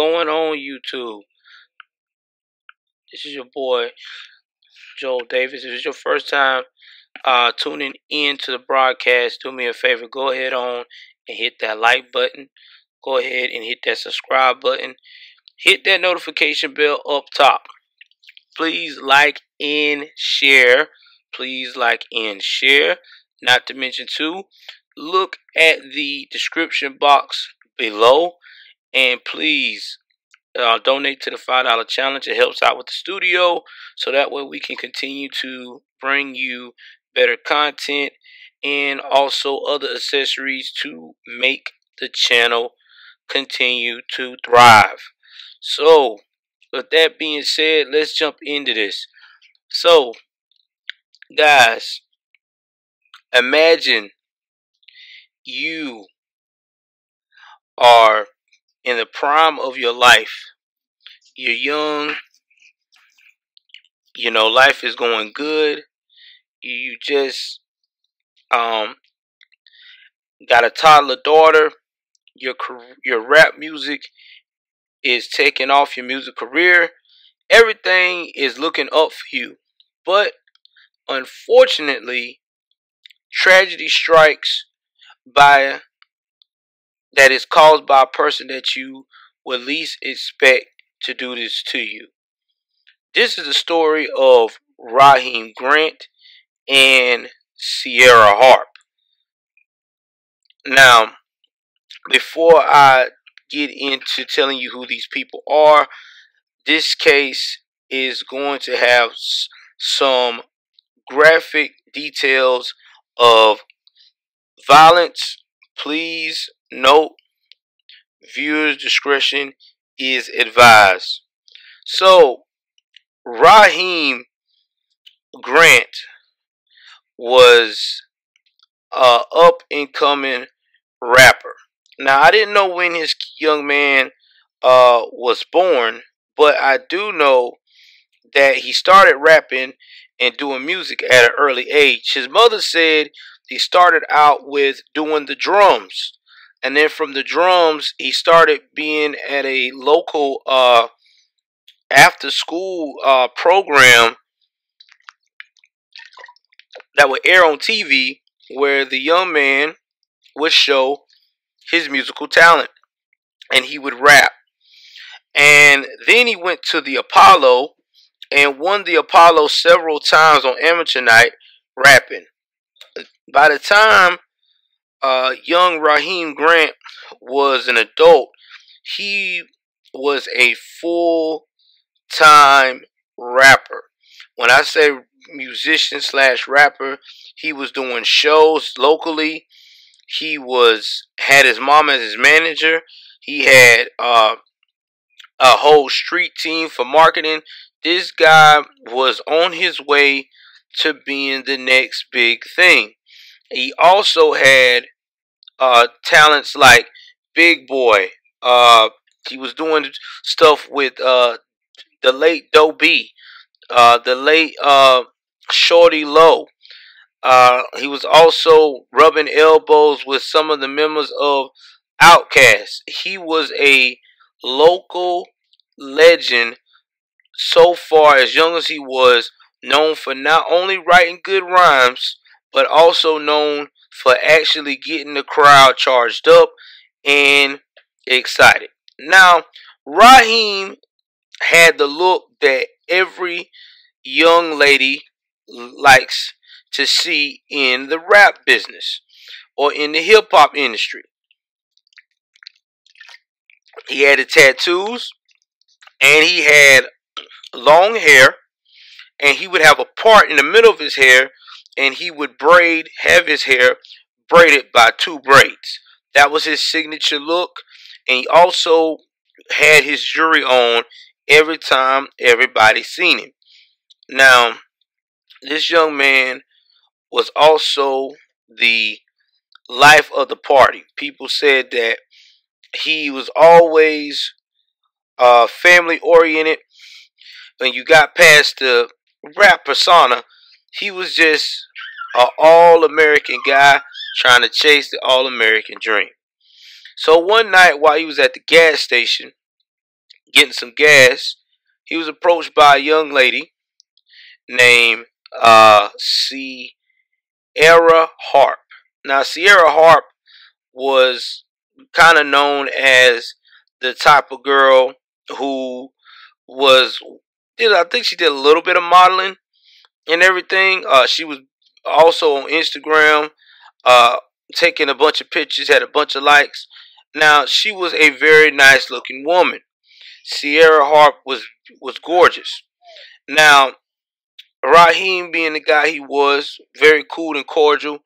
going on, YouTube? This is your boy, Joel Davis. If it's your first time uh, tuning in to the broadcast, do me a favor. Go ahead on and hit that like button. Go ahead and hit that subscribe button. Hit that notification bell up top. Please like and share. Please like and share. Not to mention, too, look at the description box below and please uh, donate to the $5 challenge. It helps out with the studio so that way we can continue to bring you better content and also other accessories to make the channel continue to thrive. So, with that being said, let's jump into this. So, guys, imagine you are in the prime of your life. You're young. You know, life is going good. You just um got a toddler daughter. Your your rap music is taking off your music career. Everything is looking up for you. But unfortunately, tragedy strikes by that is caused by a person that you would least expect to do this to you. This is the story of Raheem Grant and Ciera Harp. Now, before I get into telling you who these people are, this case is going to have some graphic details of violence. Please note viewers discretion is advised. So, Raheem Grant was a up and coming rapper. Now, I didn't know when his young man uh, was born, but I do know that he started rapping and doing music at an early age. His mother said he started out with doing the drums. And then from the drums, he started being at a local uh, after school uh, program that would air on TV where the young man would show his musical talent and he would rap. And then he went to the Apollo and won the Apollo several times on amateur night rapping. By the time uh, young Raheem Grant was an adult, he was a full time rapper. When I say musician slash rapper, he was doing shows locally. He was had his mom as his manager. He had uh, a whole street team for marketing. This guy was on his way to being the next big thing. He also had uh, talents like Big Boi. Uh, he was doing stuff with uh, the late Doe B, uh, the late uh, Shawty Lo. Uh, he was also rubbing elbows with some of the members of Outkast. He was a local legend so far as young as he was, known for not only writing good rhymes, but also known for actually getting the crowd charged up and excited. Now, Raheem had the look that every young lady likes to see in the rap business or in the hip hop industry. He had the tattoos and he had long hair and he would have a part in the middle of his hair and he would braid, have his hair braided by two braids. That was his signature look. And he also had his jewelry on every time everybody seen him. Now, this young man was also the life of the party. People said that he was always uh, family oriented. When you got past the rap persona, he was just an all American guy trying to chase the all American dream. So one night while he was at the gas station, getting some gas, he was approached by a young lady named uh, Ciera Harp. Now, Ciera Harp was kind of known as the type of girl who was did I think she did a little bit of modeling and everything. Uh, she was also on Instagram, uh, taking a bunch of pictures, had a bunch of likes. Now she was a very nice looking woman. Ciera Harp was was gorgeous. Now Raheem, being the guy he was, very cool and cordial.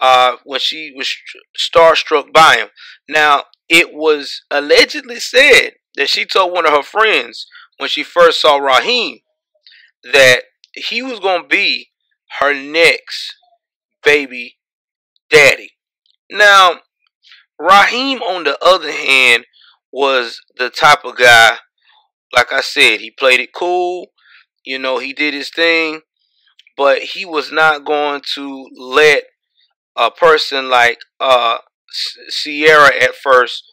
Uh, when she was starstruck by him. Now it was allegedly said that she told one of her friends when she first saw Raheem that he was to be her next baby daddy. Now, Raheem, on the other hand, was the type of guy, like I said, he played it cool. You know, he did his thing, but he was not going to let a person like uh, Ciera at first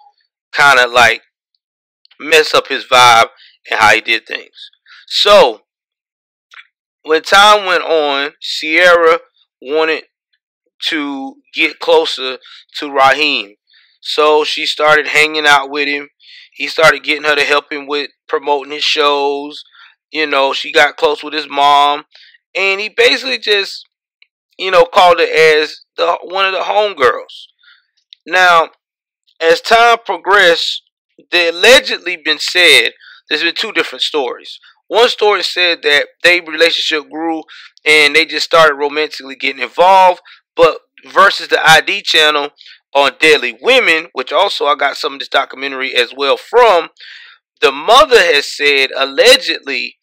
kind of like mess up his vibe and how he did things. So, when time went on, Ciera wanted to get closer to Raheem. So she started hanging out with him. He started getting her to help him with promoting his shows. You know, she got close with his mom. And he basically just, you know, called her as the one of the homegirls. Now, as time progressed, there allegedly been said there's been two different stories. One story said that their relationship grew and they just started romantically getting involved, but versus the ID channel on Deadly Women, which also I got some of this documentary as well from, the mother has said allegedly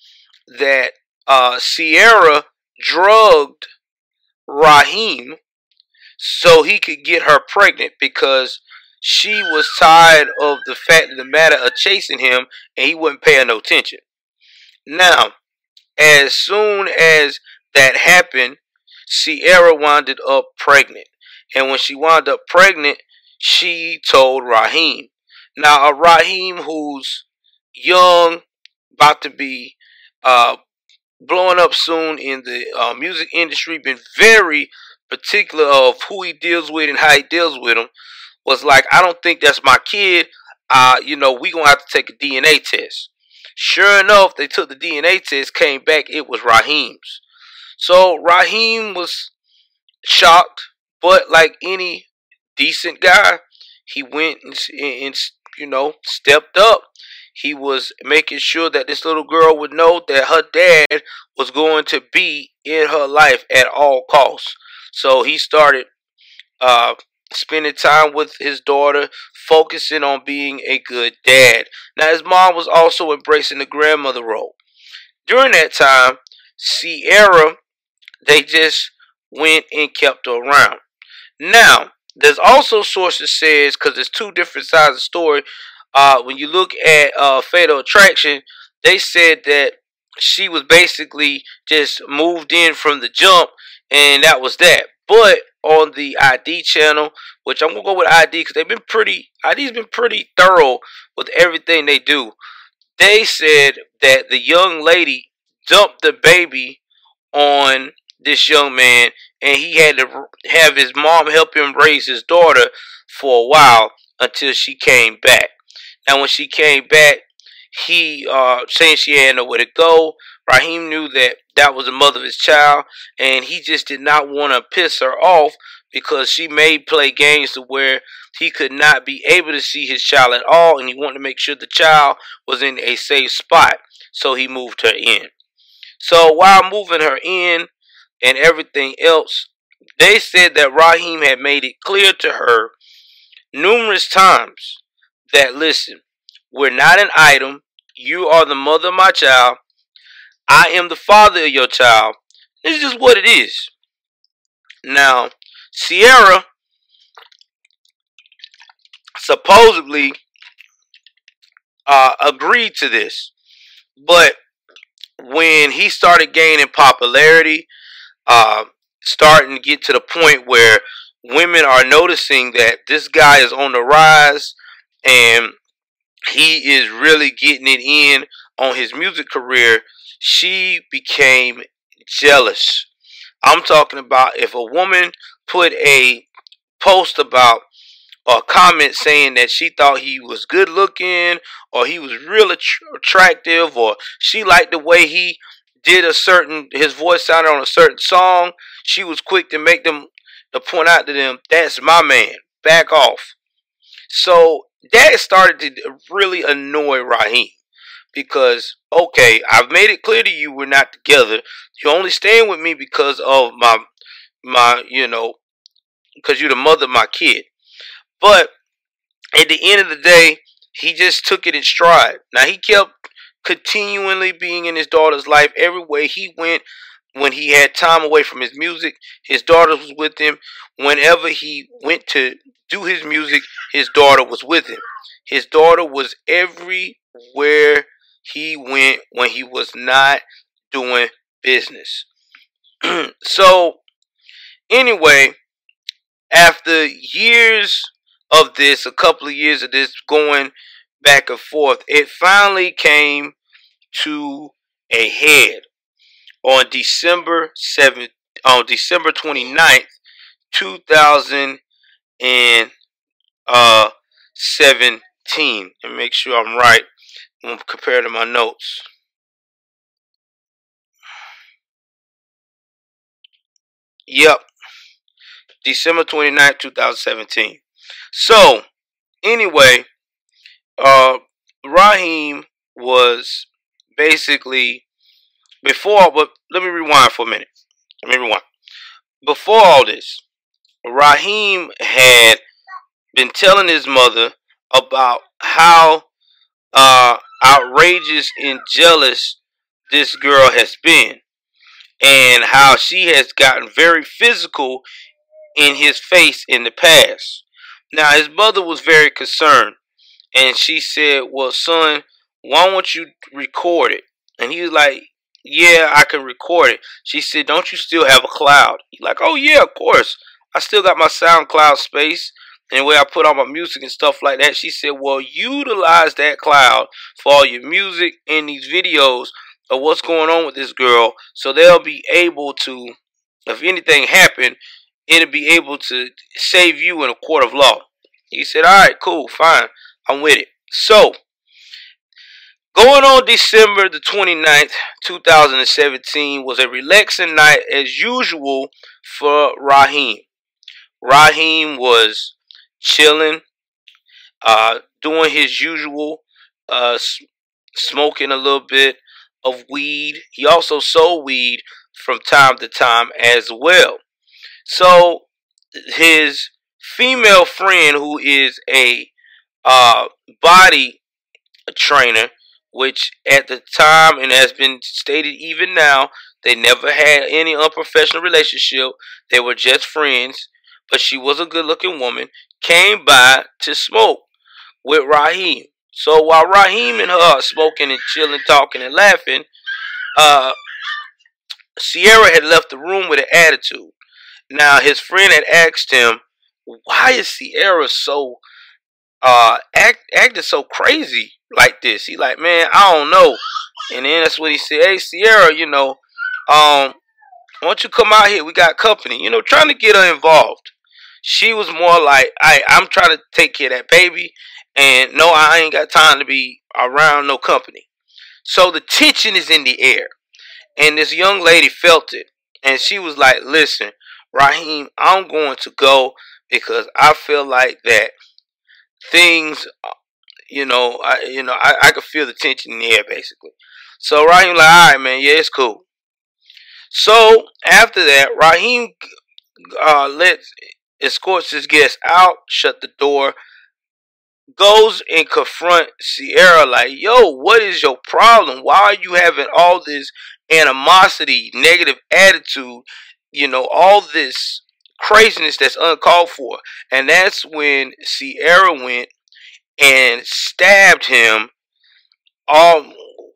that uh, Ciera drugged Raheem so he could get her pregnant because she was tired of the fact of the matter of chasing him and he wasn't paying no attention. Now, as soon as that happened, Ciera wound up pregnant. And when she wound up pregnant, she told Raheem. Now, a Raheem who's young, about to be uh, blowing up soon in the uh, music industry, been very particular of who he deals with and how he deals with them, was like, I don't think that's my kid. Uh, you know, we gonna have to take a DNA test. Sure enough, they took the DNA test, came back, it was Raheem's. So Raheem was shocked, but like any decent guy, he went and, and you know stepped up. He was making sure that this little girl would know that her dad was going to be in her life at all costs. So he started uh, spending time with his daughter, focusing on being a good dad. Now, his mom was also embracing the grandmother role. During that time, Ciera, they just went and kept her around. Now, there's also sources says because there's two different sides of the story. Uh, when you look at uh, Fatal Attraction, they said that she was basically just moved in from the jump, and that was that. But on the ID channel, which I'm gonna go with ID because they've been pretty. ID's been pretty thorough with everything they do. They said that the young lady dumped the baby on this young man, and he had to have his mom help him raise his daughter for a while until she came back. Now, when she came back, he uh, saying she had nowhere to go. Raheem knew that that was the mother of his child, and he just did not want to piss her off because she may play games to where he could not be able to see his child at all, and he wanted to make sure the child was in a safe spot. So he moved her in. So while moving her in and everything else, they said that Raheem had made it clear to her numerous times that listen, we're not an item. You are the mother of my child. I am the father of your child. This is just what it is. Now, Ciera supposedly uh, agreed to this, but when he started gaining popularity, uh, starting to get to the point where women are noticing that this guy is on the rise and he is really getting it in on his music career, she became jealous. I'm talking about if a woman put a post about or comment saying that she thought he was good looking or he was real attractive or she liked the way he did a certain his voice sounded on a certain song she was quick to make them to point out to them that's my man. Back off. So that started to really annoy Raheem because okay I've made it clear to you we're not together you're only staying with me because of my my you know because you're the mother of my kid but at the end of the day, he just took it in stride. Now he kept continually being in his daughter's life every way he went. When he had time away from his music, his daughter was with him. Whenever he went to do his music, his daughter was with him. His daughter was everywhere he went when he was not doing business. so, anyway, after years of this, a couple of years of this going back and forth, it finally came to a head on December 7th, on December 29th, 2017. Uh, and make sure I'm right when compared to my notes. Yep. December 29th, 2017. So, anyway, uh, Raheem was basically before, but let me rewind for a minute. Let me rewind. Before all this, Raheem had been telling his mother about how uh, outrageous and jealous this girl has been, and how she has gotten very physical in his face in the past. Now, his mother was very concerned, and she said, Well, son, why won't you record it? And he was like, Yeah, I can record it. She said, Don't you still have a cloud? He's like, Oh, yeah, of course. I still got my SoundCloud space and where I put all my music and stuff like that. She said, Well, utilize that cloud for all your music and these videos of what's going on with this girl so they'll be able to, if anything happened, it'll be able to save you in a court of law. He said, All right, cool, fine. I'm with it. So, going on December the 29th, 2017, was a relaxing night as usual for Raheem. Raheem was chilling, uh, doing his usual, uh, smoking a little bit of weed. He also sold weed from time to time as well. So his female friend, who is a uh, body trainer, which at the time and has been stated even now, they never had any unprofessional relationship. They were just friends, but she was a good-looking woman. Came by to smoke with Raheem. So while Raheem and her are smoking and chilling, talking and laughing, uh, Ciera had left the room with an attitude. Now his friend had asked him, "Why is Ciera so uh act acting so crazy like this?" He like, "Man, I don't know." And then that's what he said, "Hey Ciera, you know, um, why don't you come out here? We got company. You know, trying to get her involved." She was more like, "I I'm trying to take care of that baby, and no, I ain't got time to be around no company." So the tension is in the air, and this young lady felt it, and she was like, "Listen." Raheem, I'm going to go because I feel like that things, you know, I you know I, I could feel the tension in the air basically. So Raheem like, all right, man, yeah, it's cool. So after that, Raheem uh, lets escorts his guests out, shut the door, goes and confront Ciera like, yo, what is your problem? Why are you having all this animosity, negative attitude you know, all this craziness that's uncalled for. And that's when Ciera went and stabbed him off,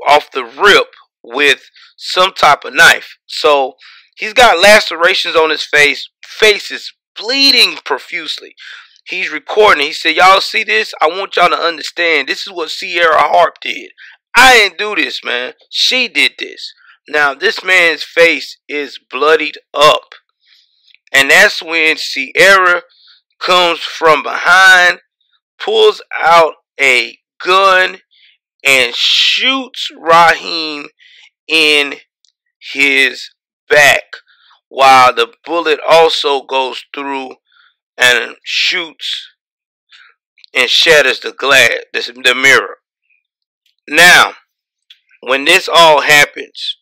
off the rip with some type of knife. So he's got lacerations on his face. Face is bleeding profusely. he's recording. He said, "Y'all see this? I want y'all to understand. This is what Ciera Harp did. I didn't do this, man. She did this. Now this man's face is bloodied up, and that's when Ciera comes from behind, pulls out a gun, and shoots Raheem in his back, while the bullet also goes through and shoots and shatters the glass, the mirror. Now, when this all happens,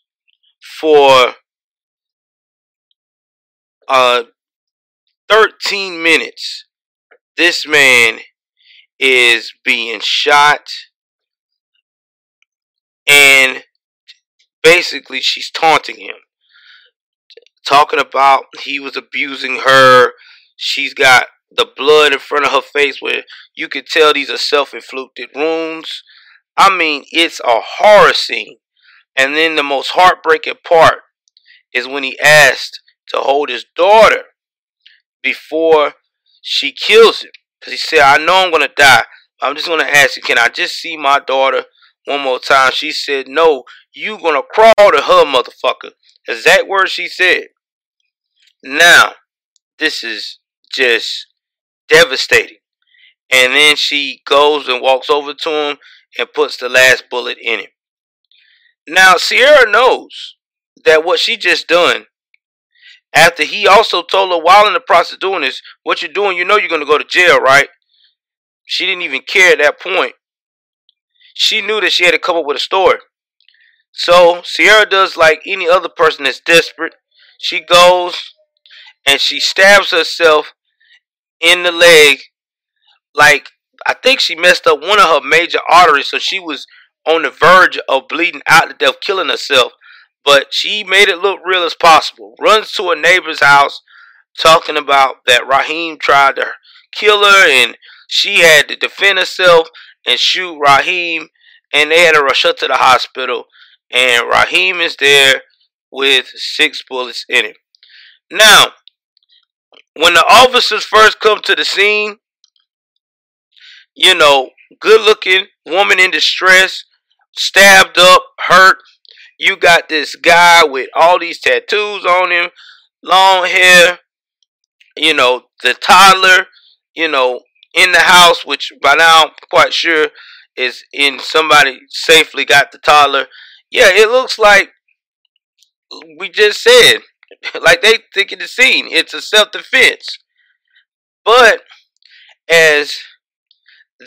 for uh 13 minutes, this man is being shot and basically she's taunting him talking about he was abusing her she's got the blood in front of her face where you could tell these are self-inflicted wounds i mean it's a horror scene and then the most heartbreaking part is when he asked to hold his daughter before she kills him because he said i know i'm going to die i'm just going to ask you can i just see my daughter one more time. She said, No, you gonna crawl to her, motherfucker. Exact words she said. Now, this is just devastating. And then she goes and walks over to him and puts the last bullet in him. Now, Ciera knows that what she just done, after he also told her while in the process doing this, what you're doing, you know you're going to go to jail, right? She didn't even care at that point she knew that she had to come up with a story. So Ciera does like any other person that's desperate. She goes and she stabs herself in the leg. Like I think she messed up one of her major arteries, so she was on the verge of bleeding out to death, killing herself. But she made it look real as possible. Runs to a neighbor's house, talking about that Raheem tried to kill her and she had to defend herself and shoot Raheem, and they had to rush her to the hospital. And Raheem is there with six bullets in him. Now, when the officers first come to the scene, you know, good looking woman in distress, stabbed up, hurt. You got this guy with all these tattoos on him, long hair, you know, the toddler, you know, in the house, which by now I'm quite sure is in somebody safely got the toddler. Yeah, it looks like we just said, like they thinking the scene. It's a self defense. But as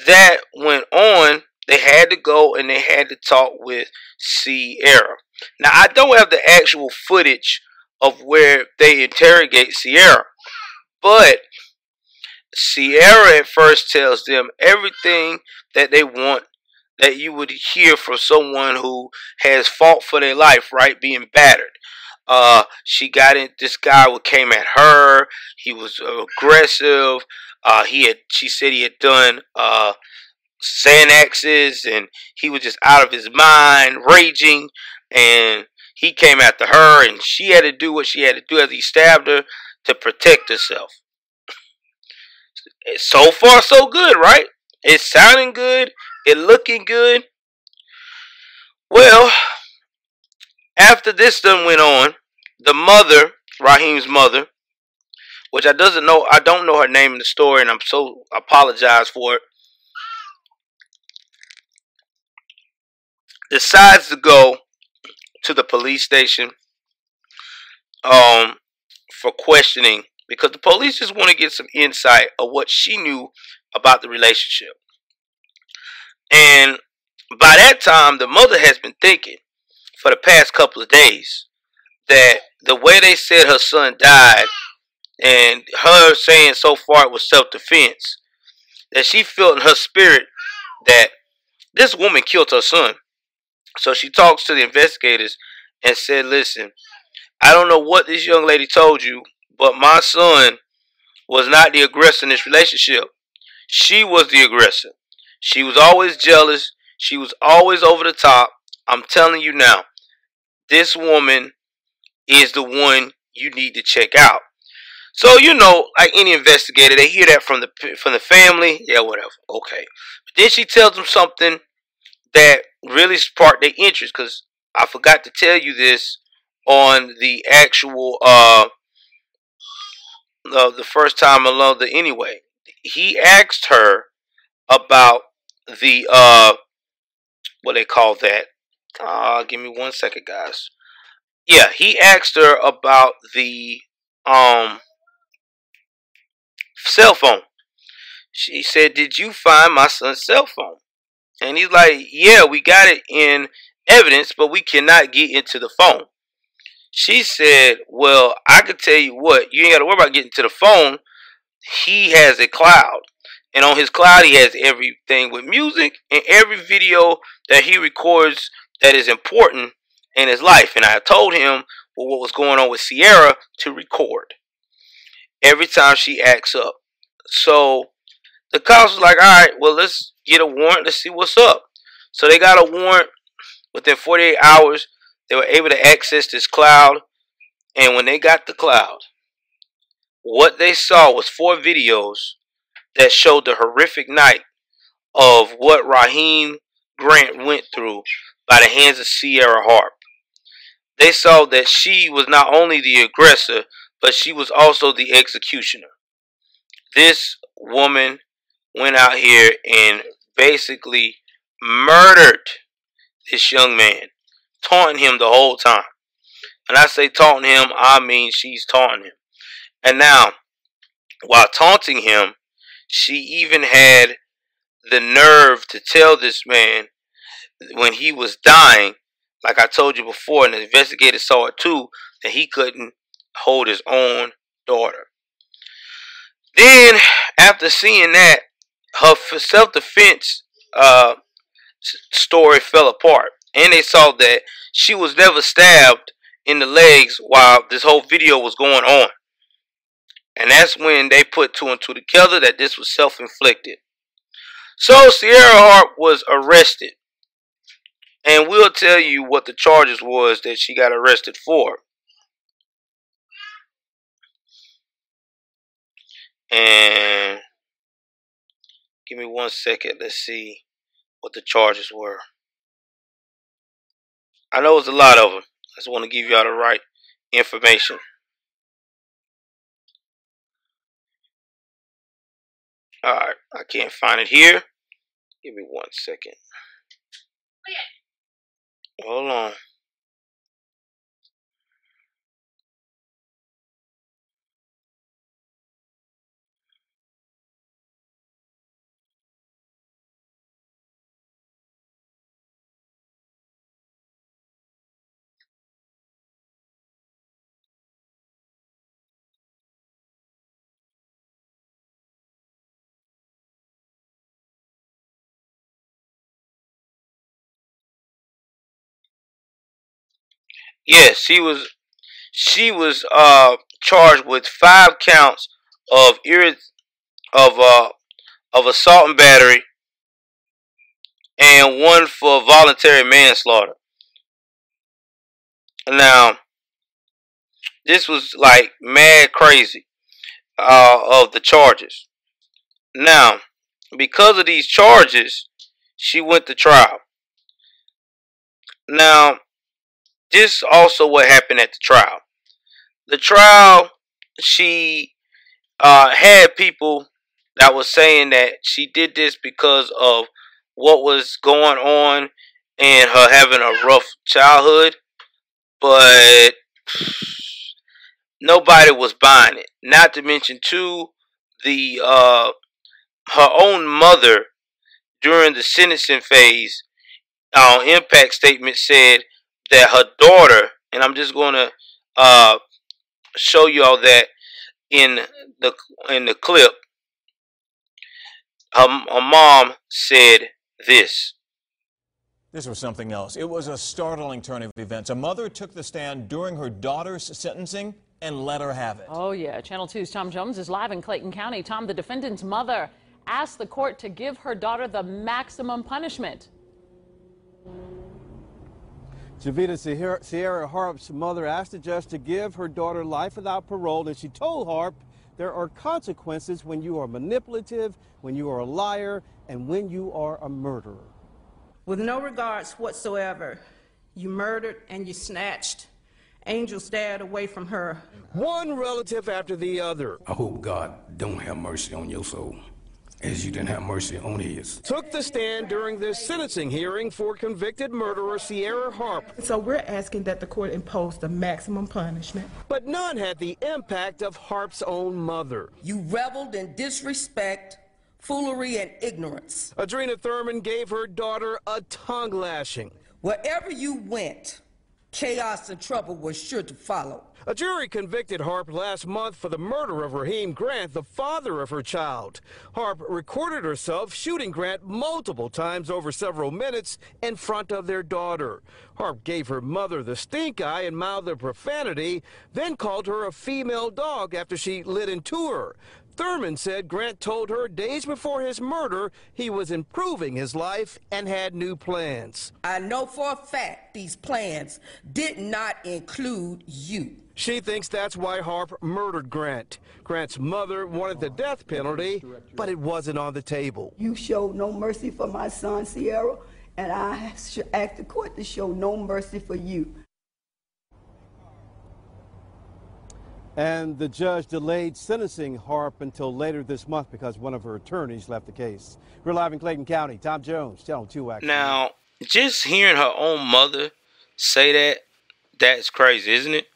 that went on, they had to go and they had to talk with Ciera. Now I don't have the actual footage of where they interrogate Ciera, but Ciera at first tells them everything that they want that you would hear from someone who has fought for their life, right? Being battered. Uh, she got in. This guy came at her. He was aggressive. Uh, he had. She said he had done uh, Xanaxes, and he was just out of his mind, raging. And he came after her, and she had to do what she had to do as he stabbed her to protect herself so far so good, right? It's sounding good, it looking good. Well, after this done went on, the mother, Raheem's mother, which I doesn't know, I don't know her name in the story, and I'm so apologize for it. Decides to go to the police station um for questioning because the police just want to get some insight of what she knew about the relationship. And by that time, the mother has been thinking for the past couple of days that the way they said her son died and her saying so far it was self defense, that she felt in her spirit that this woman killed her son. So she talks to the investigators and said, Listen, I don't know what this young lady told you, but my son was not the aggressor in this relationship. She was the aggressor. She was always jealous. She was always over the top. I'm telling you now, this woman is the one you need to check out. So you know, like any investigator, they hear that from the from the family. Yeah, whatever. Okay. But then she tells them something that really sparked their interest because I forgot to tell you this on the actual uh, uh the first time alone. The anyway, he asked her about the uh what they call that. Uh, give me one second, guys. Yeah, he asked her about the um cell phone. She said, "Did you find my son's cell phone?" And he's like, "Yeah, we got it in evidence, but we cannot get into the phone." She said, Well, I could tell you what, you ain't got to worry about getting to the phone. He has a cloud. And on his cloud, he has everything with music and every video that he records that is important in his life. And I told him well, what was going on with Ciera to record every time she acts up. So the cops was like, all right, well, let's get a warrant. Let's see what's up. So they got a warrant within 48 hours. They were able to access this cloud. And when they got the cloud, what they saw was four videos that showed the horrific night of what Raheem Grant went through by the hands of Ciera Harp. They saw that she was not only the aggressor, but she was also the executioner. This woman went out here and basically murdered this young man taunting him the whole time. And I say taunting him, I mean she's taunting him. And now, while taunting him, she even had the nerve to tell this man when he was dying, like I told you before, and the investigator saw it too, that he couldn't hold his own daughter. Then, after seeing that, her self defense uh, story fell apart and they saw that she was never stabbed in the legs while this whole video was going on. And that's when they put two and two together that this was self-inflicted. So Ciera Hart was arrested. And we'll tell you what the charges was that she got arrested for. And give me one second. Let's see what the charges were. I know it's a lot of them. I just want to give y'all the right information. Alright, I can't find it here. Give me one second. Oh, Hold on. Yes, she was she was uh charged with five counts of irrit of uh of assault and battery and one for voluntary manslaughter. Now, this was like mad crazy uh, of the charges. Now, because of these charges, she went to trial. Now, this also what happened at the trial. The trial, she uh, had people that was saying that she did this because of what was going on and her having a rough childhood, but nobody was buying it. Not to mention, too, the uh, her own mother during the sentencing phase, uh, impact statement said that her daughter, and I'm just going to uh, show you all that in the in the clip. Her, her mom said this. This was something else. It was a startling turn of events. A mother took the stand during her daughter's sentencing and let her have it. Oh, yeah. Channel 2's Tom Jones is live in Clayton County. Tom, the defendant's mother asked the court to give her daughter the maximum punishment. Javita Ciera Harp's mother asked the judge to give her daughter life without parole, and she told Harp there are consequences when you are manipulative, when you are a liar, and when you are a murderer. With no regards whatsoever, you murdered and you snatched Angel's dad away from her. One relative after the other. I hope God don't have mercy on your soul as you didn't have mercy on his. Took the stand during this sentencing hearing for convicted murderer Ciera Harp. So we're asking that the court impose the maximum punishment. But none had the impact of Harp's own mother. You reveled in disrespect, foolery, and ignorance. Adrena Thurman gave her daughter a tongue lashing. Wherever you went, chaos and trouble was sure to follow. A jury convicted Harp last month for the murder of Raheem Grant, the father of her child. Harp recorded herself shooting Grant multiple times over several minutes in front of their daughter. Harp gave her mother the stink eye and mouthed a profanity, then called her a female dog after she lit into her. Thurman said Grant told her days before his murder he was improving his life and had new plans. I know for a fact these plans did not include you. She thinks that's why Harp murdered Grant. Grant's mother wanted the death penalty, but it wasn't on the table. You showed no mercy for my son, Ciera, and I asked the court to show no mercy for you. And the judge delayed sentencing Harp until later this month because one of her attorneys left the case. We're live in Clayton County. Tom Jones, Channel 2 Action. Now, just hearing her own mother say that, that's crazy, isn't it?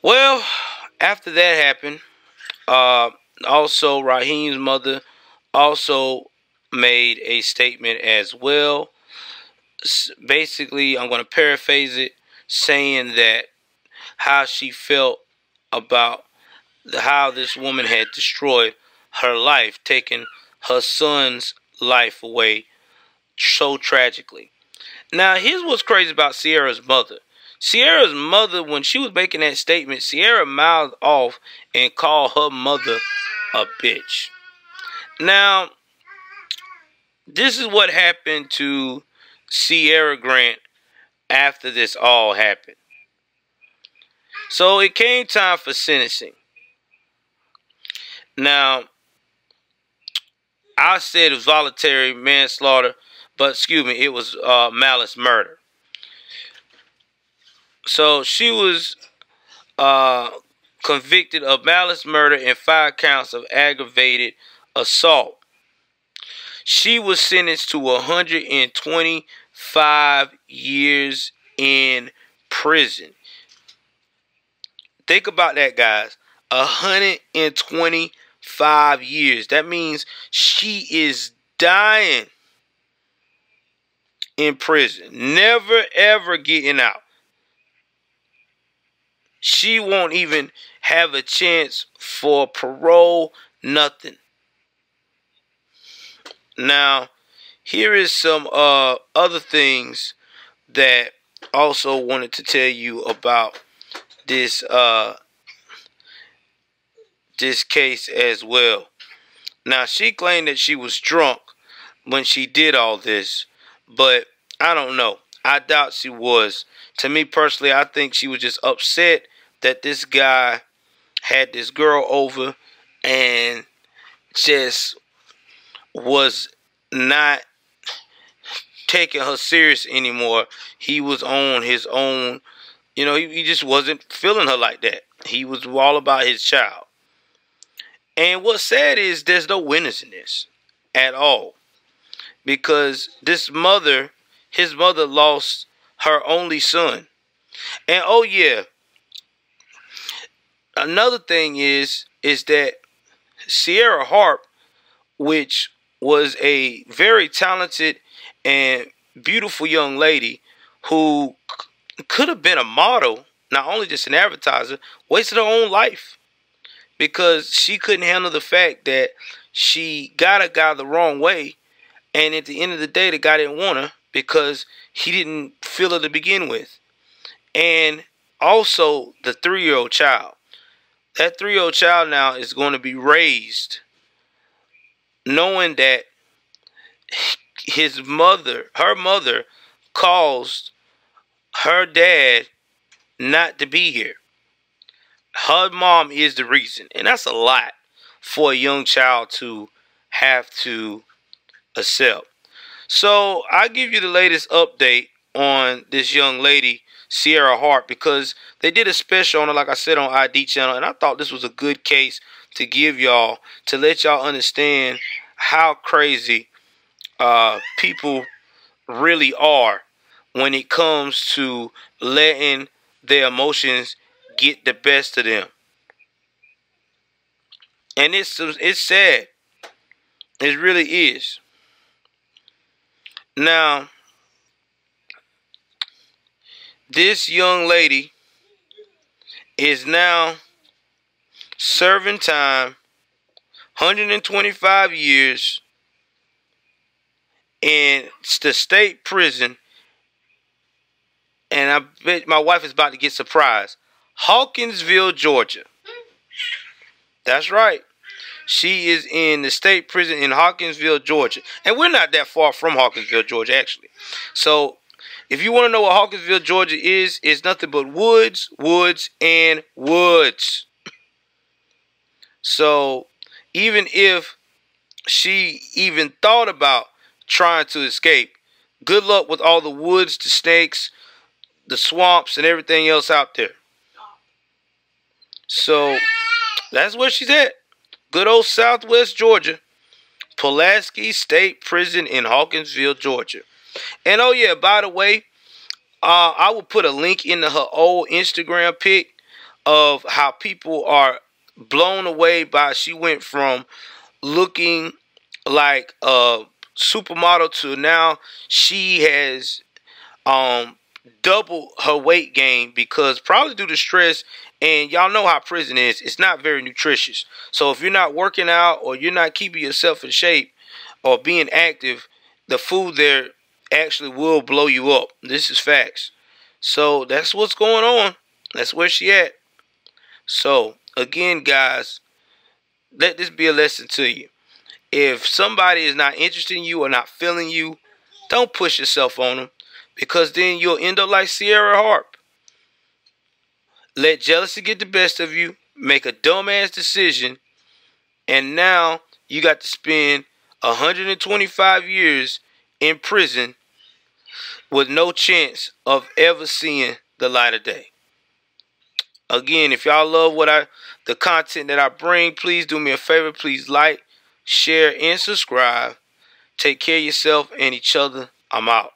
Well, after that happened, uh, also Raheem's mother also made a statement as well. Basically, I'm going to paraphrase it, saying that how she felt about how this woman had destroyed her life, taking her son's life away so tragically. Now, here's what's crazy about Ciera's mother. Ciera's mother, when she was making that statement, Ciera mouthed off and called her mother a bitch. Now, this is what happened to Ciera Grant after this all happened. So it came time for sentencing. Now, I said it was voluntary manslaughter, but excuse me, it was uh, malice murder. So she was uh, convicted of malice murder and five counts of aggravated assault. She was sentenced to 125 years in prison. Think about that, guys. 125 years. That means she is dying in prison, never ever getting out. She won't even have a chance for parole, nothing. Now, here is some uh, other things that also wanted to tell you about this uh this case as well. Now she claimed that she was drunk when she did all this, but I don't know. I doubt she was. To me personally, I think she was just upset that this guy had this girl over and just was not taking her serious anymore. He was on his own you know, he, he just wasn't feeling her like that. He was all about his child. And what's sad is there's no winners in this at all. Because this mother, his mother lost her only son. And oh yeah, another thing is is that Sierra Harp, which was a very talented and beautiful young lady who could have been a model, not only just an advertiser, wasted her own life because she couldn't handle the fact that she got a guy the wrong way, and at the end of the day, the guy didn't want her because he didn't feel her to begin with. And also, the three year old child. That three year old child now is going to be raised knowing that his mother, her mother, caused her dad not to be here. Her mom is the reason. And that's a lot for a young child to have to accept. So I give you the latest update on this young lady, Ciera Hart, because they did a special on her, like I said, on ID channel, and I thought this was a good case to give y'all to let y'all understand how crazy uh, people really are when it comes to letting their emotions get the best of them. And it's it's sad. It really is. Now, this young lady is now serving time 125 years in the state prison and I bet my wife is about to get surprised. Hawkinsville, Georgia. That's right. She is in the state prison in Hawkinsville, Georgia. And we're not that far from Hawkinsville, Georgia, actually. So if you want to know what Hawkinsville, Georgia is, it's nothing but woods, woods, and woods. So even if she even thought about trying to escape, good luck with all the woods, the snakes, the swamps and everything else out there. So that's where she's at. Good old Southwest Georgia. Pulaski State Prison in Hawkinsville, Georgia. And oh yeah, by the way, uh, I will put a link into her old Instagram pic of how people are blown away by she went from looking like a supermodel to now she has um double her weight gain because probably due to stress and y'all know how prison is it's not very nutritious. So if you're not working out or you're not keeping yourself in shape or being active the food there actually will blow you up. This is facts. So that's what's going on. That's where she at. So again guys let this be a lesson to you. If somebody is not interested in you or not feeling you don't push yourself on them because then you'll end up like Ciera Harp. Let jealousy get the best of you, make a dumbass decision, and now you got to spend 125 years in prison with no chance of ever seeing the light of day. Again, if y'all love what I the content that I bring, please do me a favor. Please like, share, and subscribe. Take care of yourself and each other. I'm out.